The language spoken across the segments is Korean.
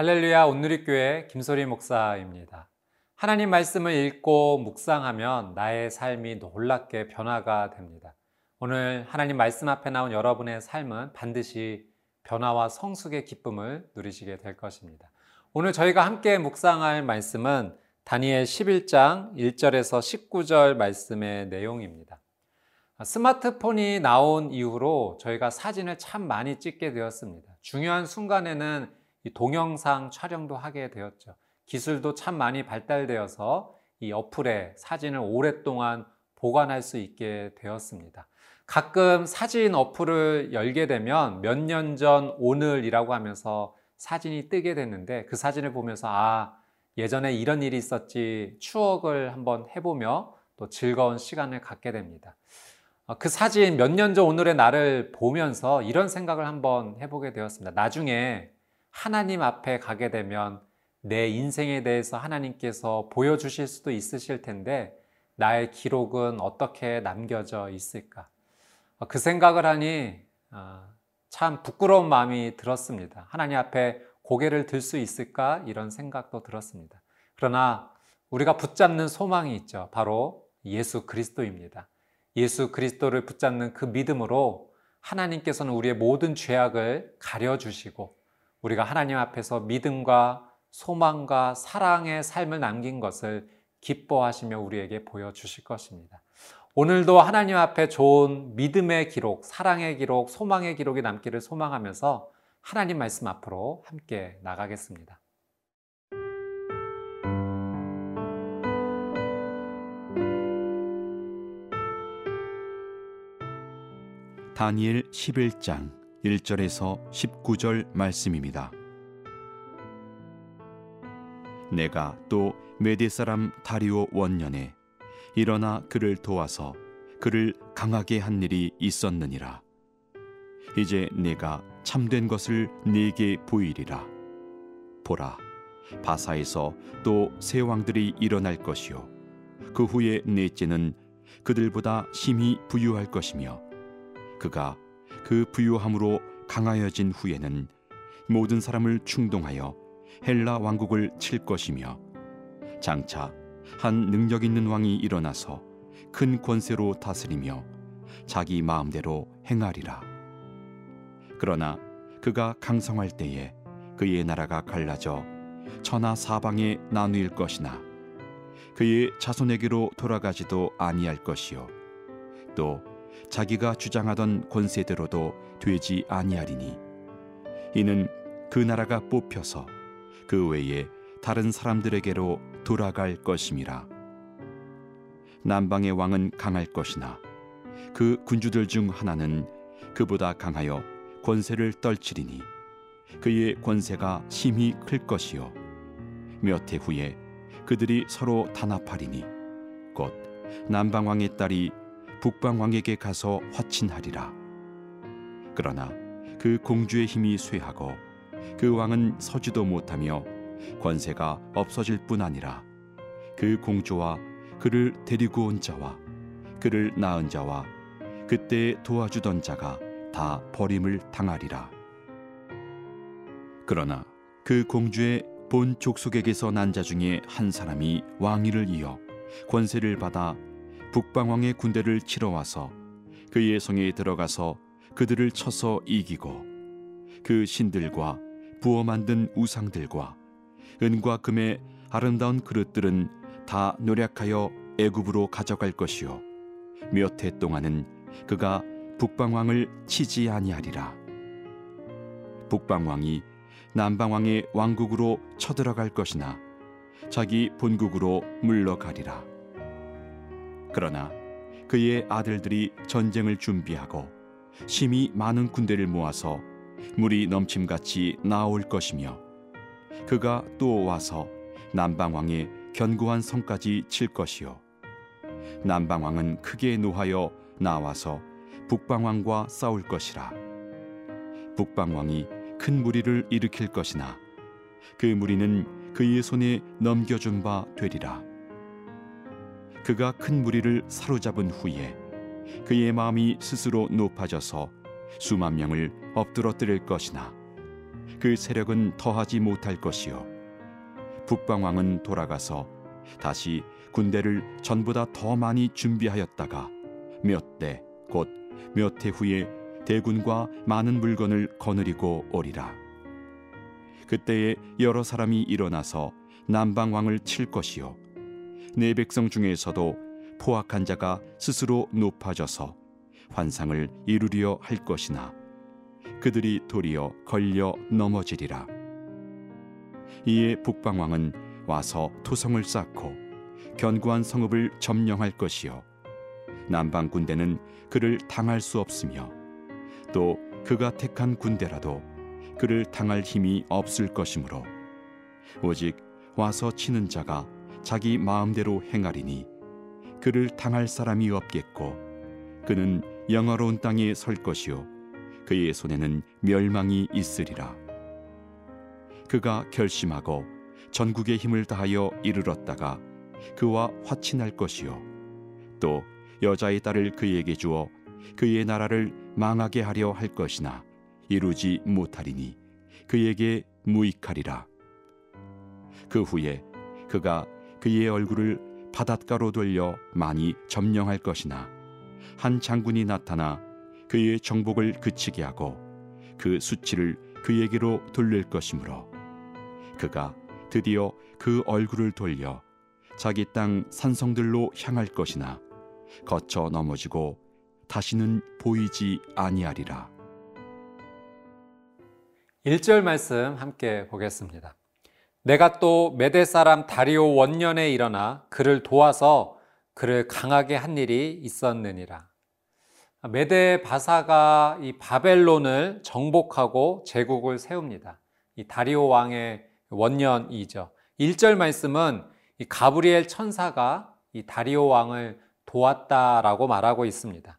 할렐루야 온누리교회 김소리 목사입니다. 하나님 말씀을 읽고 묵상하면 나의 삶이 놀랍게 변화가 됩니다. 오늘 하나님 말씀 앞에 나온 여러분의 삶은 반드시 변화와 성숙의 기쁨을 누리시게 될 것입니다. 오늘 저희가 함께 묵상할 말씀은 다니엘 11장 1절에서 19절 말씀의 내용입니다. 스마트폰이 나온 이후로 저희가 사진을 참 많이 찍게 되었습니다. 중요한 순간에는 동영상 촬영도 하게 되었죠. 기술도 참 많이 발달되어서 이 어플에 사진을 오랫동안 보관할 수 있게 되었습니다. 가끔 사진 어플을 열게 되면 몇 년 전 오늘이라고 하면서 사진이 뜨게 됐는데 그 사진을 보면서 아, 예전에 이런 일이 있었지 추억을 한번 해보며 또 즐거운 시간을 갖게 됩니다. 어, 그 사진 몇 년 전 오늘의 나를 보면서 이런 생각을 한번 해보게 되었습니다. 나중에 하나님 앞에 가게 되면 내 인생에 대해서 하나님께서 보여주실 수도 있으실 텐데 나의 기록은 어떻게 남겨져 있을까? 어, 그 생각을 하니 어, 참 부끄러운 마음이 들었습니다. 하나님 앞에 고개를 들 수 있을까? 이런 생각도 들었습니다. 그러나 우리가 붙잡는 소망이 있죠. 바로 예수 그리스도입니다. 예수 그리스도를 붙잡는 그 믿음으로 하나님께서는 우리의 모든 죄악을 가려주시고 우리가 하나님 앞에서 믿음과 소망과 사랑의 삶을 남긴 것을 기뻐하시며 우리에게 보여주실 것입니다. 오늘도 하나님 앞에 좋은 믿음의 기록, 사랑의 기록, 소망의 기록이 남기를 소망하면서 하나님 말씀 앞으로 함께 나가겠습니다. 다니엘 11장 1절에서 19절 말씀입니다. 내가 또 메데 사람 다리오 원년에 일어나 그를 도와서 그를 강하게 한 일이 있었느니라. 이제 내가 참된 것을 네게 보이리라. 보라, 바사에서 또새 왕들이 일어날 것이요. 그 후에 넷째는 그들보다 심히 부유할 것이며 그가 그 부유함으로 강하여진 후에는 모든 사람을 충동하여 헬라 왕국을 칠 것이며 장차 한 능력 있는 왕이 일어나서 큰 권세로 다스리며 자기 마음대로 행하리라. 그러나 그가 강성할 때에 그의 나라가 갈라져 천하 사방에 나누일 것이나 그의 자손에게로 돌아가지도 아니할 것이요 또 자기가 주장하던 권세대로도 되지 아니하리니. 이는 그 나라가 뽑혀서 그 외에 다른 사람들에게로 돌아갈 것임이라. 남방의 왕은 강할 것이나 그 군주들 중 하나는 그보다 강하여 권세를 떨치리니 그의 권세가 심히 클 것이요. 몇 해 후에 그들이 서로 단합하리니 곧 남방 왕의 딸이 북방 왕에게 가서 화친하리라. 그러나 그 공주의 힘이 쇠하고 그 왕은 서지도 못하며 권세가 없어질 뿐 아니라 그 공주와 그를 데리고 온 자와 그를 낳은 자와 그때 도와주던 자가 다 버림을 당하리라. 그러나 그 공주의 본 족속에게서 난 자 중에 한 사람이 왕위를 이어 권세를 받아 북방왕의 군대를 치러 와서 그의 성에 들어가서 그들을 쳐서 이기고 그 신들과 부어 만든 우상들과 은과 금의 아름다운 그릇들은 다 노력하여 애굽으로 가져갈 것이요. 몇 해 동안은 그가 북방왕을 치지 아니하리라. 북방왕이 남방왕의 왕국으로 쳐들어갈 것이나 자기 본국으로 물러가리라 그러나 그의 아들들이 전쟁을 준비하고 심히 많은 군대를 모아서 물이 넘침같이 나올 것이며 그가 또 와서 남방왕의 견고한 성까지 칠 것이요. 남방왕은 크게 노하여 나와서 북방왕과 싸울 것이라. 북방왕이 큰 무리를 일으킬 것이나 그 무리는 그의 손에 넘겨준 바 되리라 그가 큰 무리를 사로잡은 후에 그의 마음이 스스로 높아져서 수만 명을 엎드러뜨릴 것이나 그 세력은 더하지 못할 것이요. 북방 왕은 돌아가서 다시 군대를 전보다 더 많이 준비하였다가 몇 대 곧 몇 해 후에 대군과 많은 물건을 거느리고 오리라. 그때에 여러 사람이 일어나서 남방 왕을 칠 것이요 내 백성 중에서도 포악한 자가 스스로 높아져서 환상을 이루려 할 것이나 그들이 도리어 걸려 넘어지리라. 이에 북방 왕은 와서 토성을 쌓고 견고한 성읍을 점령할 것이요. 남방 군대는 그를 당할 수 없으며 또 그가 택한 군대라도 그를 당할 힘이 없을 것이므로 오직 와서 치는 자가 자기 마음대로 행하리니 그를 당할 사람이 없겠고 그는 영화로운 땅에 설 것이요 그의 손에는 멸망이 있으리라. 그가 결심하고 전국의 힘을 다하여 이르렀다가 그와 화친할 것이요 또 여자의 딸을 그에게 주어 그의 나라를 망하게 하려 할 것이나 이루지 못하리니 그에게 무익하리라. 그 후에 그가 그의 얼굴을 바닷가로 돌려 많이 점령할 것이나 한 장군이 나타나 그의 정복을 그치게 하고 그 수치를 그에게로 돌릴 것이므로 그가 드디어 그 얼굴을 돌려 자기 땅 산성들로 향할 것이나 거쳐 넘어지고 다시는 보이지 아니하리라. 1절 말씀 함께 보겠습니다. 내가 또 메대 사람 다리오 원년에 일어나 그를 도와서 그를 강하게 한 일이 있었느니라. 메대 바사가 이 바벨론을 정복하고 제국을 세웁니다. 이 다리오 왕의 원년이죠. 1절 말씀은 이 가브리엘 천사가 이 다리오 왕을 도왔다라고 말하고 있습니다.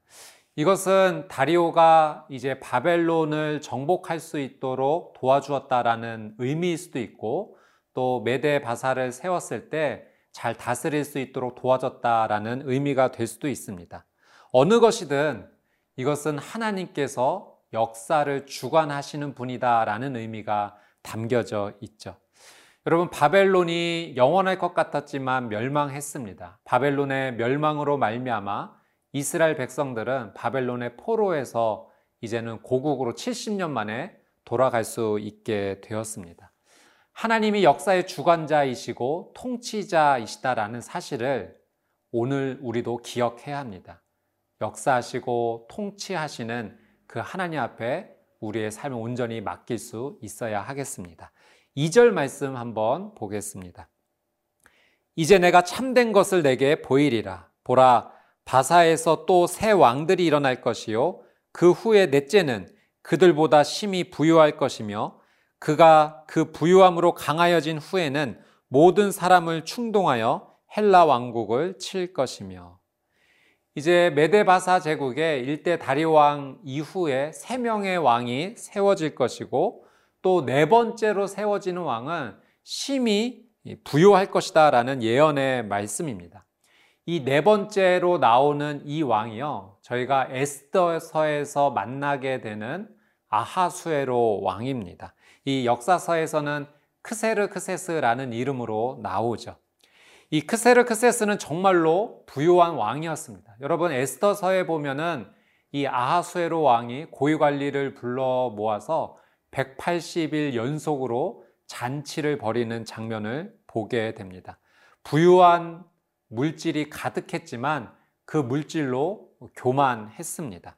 이것은 다리오가 이제 바벨론을 정복할 수 있도록 도와주었다라는 의미일 수도 있고 또 메대 바사를 세웠을 때 잘 다스릴 수 있도록 도와줬다라는 의미가 될 수도 있습니다. 어느 것이든 이것은 하나님께서 역사를 주관하시는 분이다라는 의미가 담겨져 있죠. 여러분, 바벨론이 영원할 것 같았지만 멸망했습니다. 바벨론의 멸망으로 말미암아 이스라엘 백성들은 바벨론의 포로에서 이제는 고국으로 70년 만에 돌아갈 수 있게 되었습니다. 하나님이 역사의 주관자이시고 통치자이시다라는 사실을 오늘 우리도 기억해야 합니다. 역사하시고 통치하시는 그 하나님 앞에 우리의 삶을 온전히 맡길 수 있어야 하겠습니다. 2절 말씀 한번 보겠습니다. 이제 내가 참된 것을 내게 보이리라. 보라, 바사에서 또 새 왕들이 일어날 것이요. 그 후에 넷째는 그들보다 심히 부유할 것이며 그가 그 부유함으로 강하여진 후에는 모든 사람을 충동하여 헬라 왕국을 칠 것이며 이제 메데바사 제국의 일대 다리오 왕 이후에 세 명의 왕이 세워질 것이고 또 네 번째로 세워지는 왕은 심히 부유할 것이다라는 예언의 말씀입니다. 이 네 번째로 나오는 이 왕이요. 저희가 에스더서에서 만나게 되는 아하수에로 왕입니다. 이 역사서에서는 크세르크세스라는 이름으로 나오죠. 이 크세르크세스는 정말로 부유한 왕이었습니다. 여러분 에스더서에 보면은 이 아하수에로 왕이 고위 관리를 불러 모아서 180일 연속으로 잔치를 벌이는 장면을 보게 됩니다. 부유한 물질이 가득했지만 그 물질로 교만했습니다.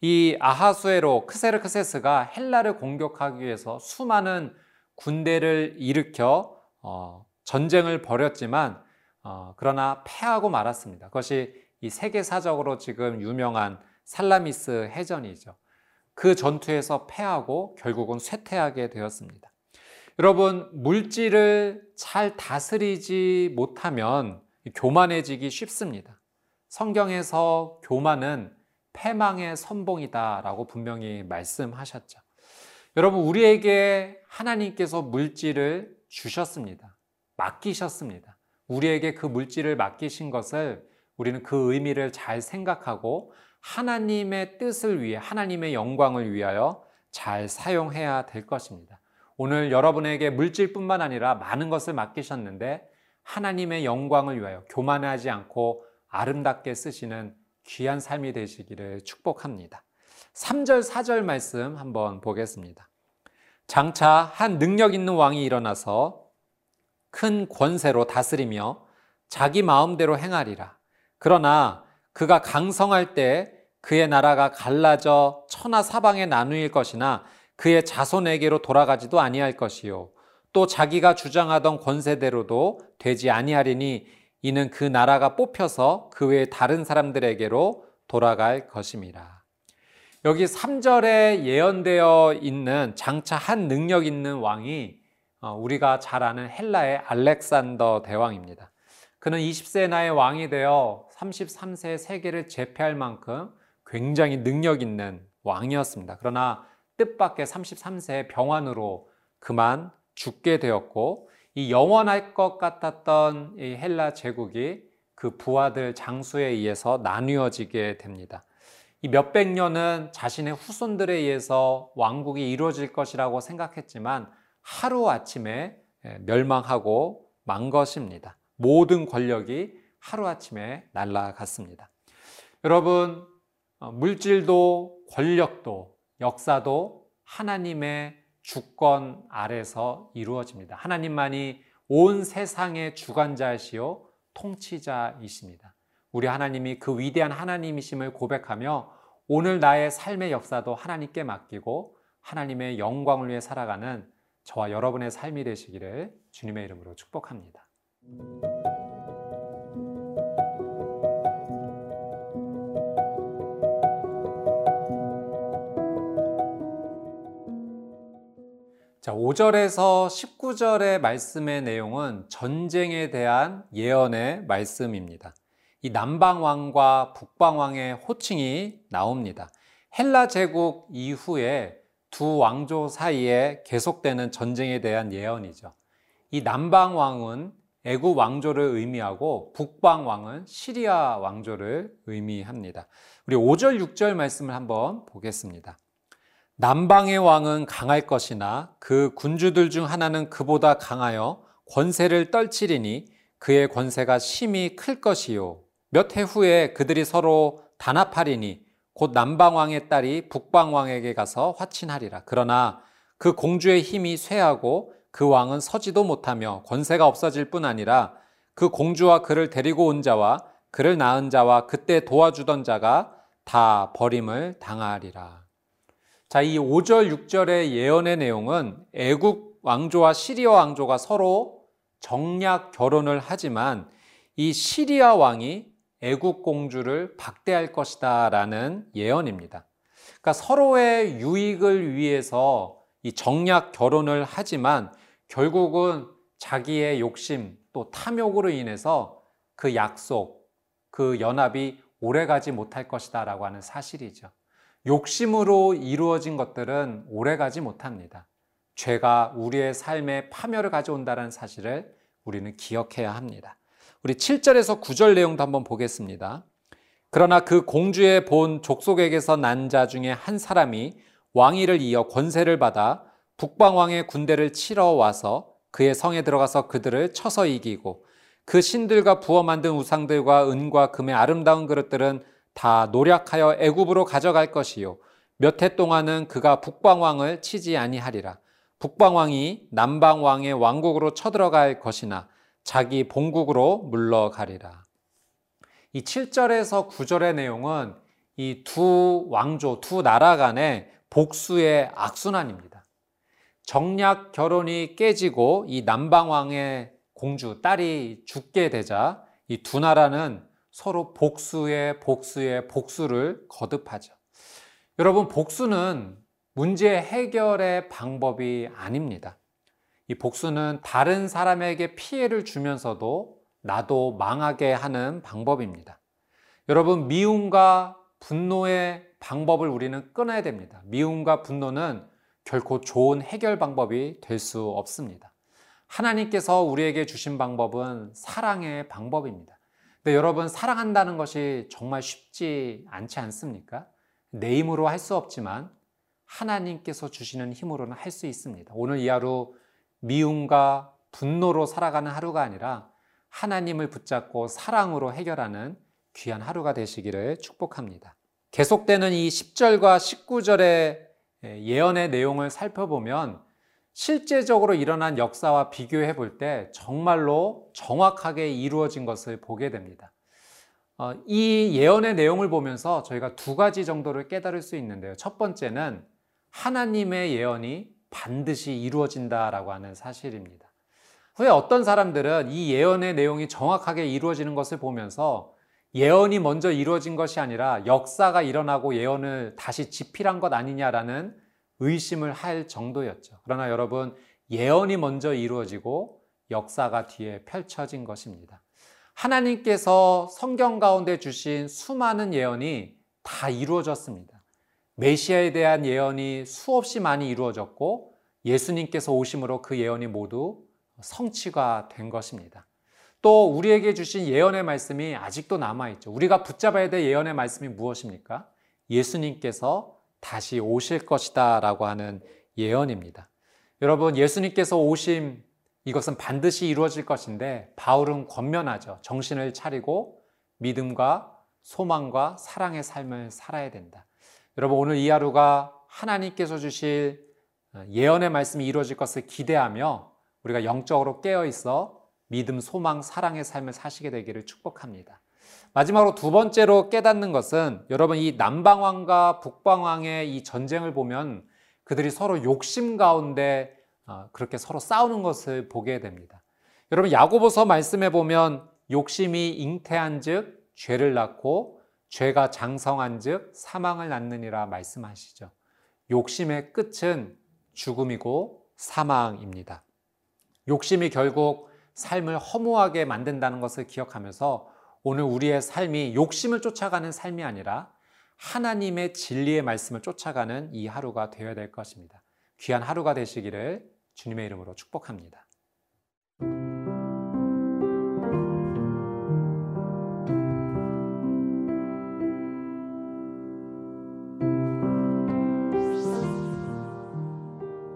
이 아하수에로 크세르크세스가 헬라를 공격하기 위해서 수많은 군대를 일으켜 어, 전쟁을 벌였지만 어, 그러나 패하고 말았습니다. 그것이 이 세계사적으로 지금 유명한 살라미스 해전이죠. 그 전투에서 패하고 결국은 쇠퇴하게 되었습니다. 여러분, 물질을 잘 다스리지 못하면 교만해지기 쉽습니다. 성경에서 교만은 패망의 선봉이다라고 분명히 말씀하셨죠. 여러분, 우리에게 하나님께서 물질을 주셨습니다. 맡기셨습니다. 우리에게 그 물질을 맡기신 것을 우리는 그 의미를 잘 생각하고 하나님의 뜻을 위해, 하나님의 영광을 위하여 잘 사용해야 될 것입니다. 오늘 여러분에게 물질뿐만 아니라 많은 것을 맡기셨는데 하나님의 영광을 위하여 교만하지 않고 아름답게 쓰시는 귀한 삶이 되시기를 축복합니다. 3절, 4절 말씀 한번 보겠습니다. 장차 한 능력 있는 왕이 일어나서 큰 권세로 다스리며 자기 마음대로 행하리라. 그러나 그가 강성할 때 그의 나라가 갈라져 천하 사방에 나누일 것이나 그의 자손에게로 돌아가지도 아니할 것이요. 또 자기가 주장하던 권세대로도 되지 아니하리니 이는 그 나라가 뽑혀서 그 외 다른 사람들에게로 돌아갈 것임이라. 여기 3절에 예언되어 있는 장차 한 능력 있는 왕이 어, 우리가 잘 아는 헬라의 알렉산더 대왕입니다. 그는 20세 나의 왕이 되어 33세 세계를 제패할 만큼 굉장히 능력 있는 왕이었습니다. 그러나 뜻밖의 33세 병환으로 그만 죽게 되었고 이 영원할 것 같았던 이 헬라 제국이 그 부하들 장수에 의해서 나뉘어지게 됩니다. 이 몇백 년은 자신의 후손들에 의해서 왕국이 이루어질 것이라고 생각했지만 하루아침에 예, 멸망하고 만 것입니다. 모든 권력이 하루아침에 날아갔습니다. 여러분, 어, 물질도 권력도 역사도 하나님의 주권 아래서 이루어집니다. 하나님만이 온 세상의 주관자시요 통치자이십니다. 우리 하나님이 그 위대한 하나님이심을 고백하며 오늘 나의 삶의 역사도 하나님께 맡기고 하나님의 영광을 위해 살아가는 저와 여러분의 삶이 되시기를 주님의 이름으로 축복합니다. 자, 5절에서 19절의 말씀의 내용은 전쟁에 대한 예언의 말씀입니다. 이 남방왕과 북방왕의 호칭이 나옵니다. 헬라 제국 이후에 두 왕조 사이에 계속되는 전쟁에 대한 예언이죠. 이 남방왕은 애굽 왕조를 의미하고 북방왕은 시리아 왕조를 의미합니다. 우리 5절, 6절 말씀을 한번 보겠습니다. 남방의 왕은 강할 것이나 그 군주들 중 하나는 그보다 강하여 권세를 떨치리니 그의 권세가 심히 클 것이요. 몇 해 후에 그들이 서로 단합하리니 곧 남방왕의 딸이 북방왕에게 가서 화친하리라. 그러나 그 공주의 힘이 쇠하고 그 왕은 서지도 못하며 권세가 없어질 뿐 아니라 그 공주와 그를 데리고 온 자와 그를 낳은 자와 그때 도와주던 자가 다 버림을 당하리라. 자, 이 5절, 6절의 예언의 내용은 애국 왕조와 시리아 왕조가 서로 정략 결혼을 하지만 이 시리아 왕이 애국 공주를 박대할 것이다 라는 예언입니다. 그러니까 서로의 유익을 위해서 이 정략 결혼을 하지만 결국은 자기의 욕심 또 탐욕으로 인해서 그 약속, 그 연합이 오래가지 못할 것이다 라고 하는 사실이죠. 욕심으로 이루어진 것들은 오래가지 못합니다. 죄가 우리의 삶에 파멸을 가져온다는 사실을 우리는 기억해야 합니다. 우리 7절에서 9절 내용도 한번 보겠습니다. 그러나 그 공주의 본 족속에게서 난 자 중에 한 사람이 왕위를 이어 권세를 받아 북방왕의 군대를 치러 와서 그의 성에 들어가서 그들을 쳐서 이기고 그 신들과 부어 만든 우상들과 은과 금의 아름다운 그릇들은 다 노력하여 애굽으로 가져갈 것이요. 몇 해 동안은 그가 북방왕을 치지 아니하리라. 북방왕이 남방왕의 왕국으로 쳐들어갈 것이나 자기 본국으로 물러가리라. 이 7절에서 9절의 내용은 이 두 왕조, 두 나라 간의 복수의 악순환입니다. 정략 결혼이 깨지고 이 남방왕의 공주, 딸이 죽게 되자 이 두 나라는 서로 복수의 복수의 복수를 거듭하죠. 여러분, 복수는 문제 해결의 방법이 아닙니다. 이 복수는 다른 사람에게 피해를 주면서도 나도 망하게 하는 방법입니다. 여러분, 미움과 분노의 방법을 우리는 끊어야 됩니다. 미움과 분노는 결코 좋은 해결 방법이 될 수 없습니다. 하나님께서 우리에게 주신 방법은 사랑의 방법입니다. 근데 여러분, 사랑한다는 것이 정말 쉽지 않지 않습니까? 내 힘으로 할 수 없지만 하나님께서 주시는 힘으로는 할 수 있습니다. 오늘 이 하루 미움과 분노로 살아가는 하루가 아니라 하나님을 붙잡고 사랑으로 해결하는 귀한 하루가 되시기를 축복합니다. 계속되는 이 10절과 19절의 예언의 내용을 살펴보면 실제적으로 일어난 역사와 비교해 볼 때 정말로 정확하게 이루어진 것을 보게 됩니다. 어, 이 예언의 내용을 보면서 저희가 두 가지 정도를 깨달을 수 있는데요. 첫 번째는 하나님의 예언이 반드시 이루어진다라고 하는 사실입니다. 후에 어떤 사람들은 이 예언의 내용이 정확하게 이루어지는 것을 보면서 예언이 먼저 이루어진 것이 아니라 역사가 일어나고 예언을 다시 집필한 것 아니냐라는 의심을 할 정도였죠. 그러나 여러분, 예언이 먼저 이루어지고 역사가 뒤에 펼쳐진 것입니다. 하나님께서 성경 가운데 주신 수많은 예언이 다 이루어졌습니다. 메시아에 대한 예언이 수없이 많이 이루어졌고 예수님께서 오심으로 그 예언이 모두 성취가 된 것입니다. 또 우리에게 주신 예언의 말씀이 아직도 남아있죠. 우리가 붙잡아야 될 예언의 말씀이 무엇입니까? 예수님께서 다시 오실 것이다 라고 하는 예언입니다. 여러분, 예수님께서 오심, 이것은 반드시 이루어질 것인데, 바울은 권면하죠. 정신을 차리고 믿음과 소망과 사랑의 삶을 살아야 된다. 여러분, 오늘 이 하루가 하나님께서 주실 예언의 말씀이 이루어질 것을 기대하며 우리가 영적으로 깨어 있어 믿음, 소망, 사랑의 삶을 사시게 되기를 축복합니다. 마지막으로 두 번째로 깨닫는 것은 여러분 이 남방왕과 북방왕의 이 전쟁을 보면 그들이 서로 욕심 가운데 어, 그렇게 서로 싸우는 것을 보게 됩니다. 여러분 야고보서 말씀해 보면 욕심이 잉태한즉 죄를 낳고 죄가 장성한즉 사망을 낳느니라 말씀하시죠. 욕심의 끝은 죽음이고 사망입니다. 욕심이 결국 삶을 허무하게 만든다는 것을 기억하면서 오늘 우리의 삶이 욕심을 쫓아가는 삶이 아니라 하나님의 진리의 말씀을 쫓아가는 이 하루가 되어야 될 것입니다. 귀한 하루가 되시기를 주님의 이름으로 축복합니다.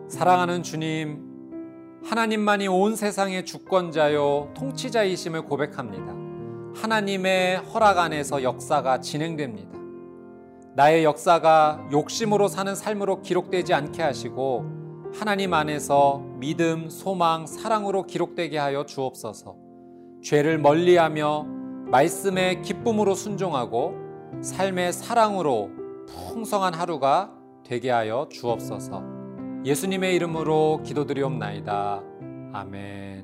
사랑하는 주님, 하나님만이 온 세상의 주권자요 통치자이심을 고백합니다. 하나님의 허락 안에서 역사가 진행됩니다. 나의 역사가 욕심으로 사는 삶으로 기록되지 않게 하시고 하나님 안에서 믿음, 소망, 사랑으로 기록되게 하여 주옵소서. 죄를 멀리하며 말씀의 기쁨으로 순종하고 삶의 사랑으로 풍성한 하루가 되게 하여 주옵소서. 예수님의 이름으로 기도드리옵나이다. 아멘.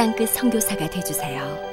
땅끝 성교사가 되주세요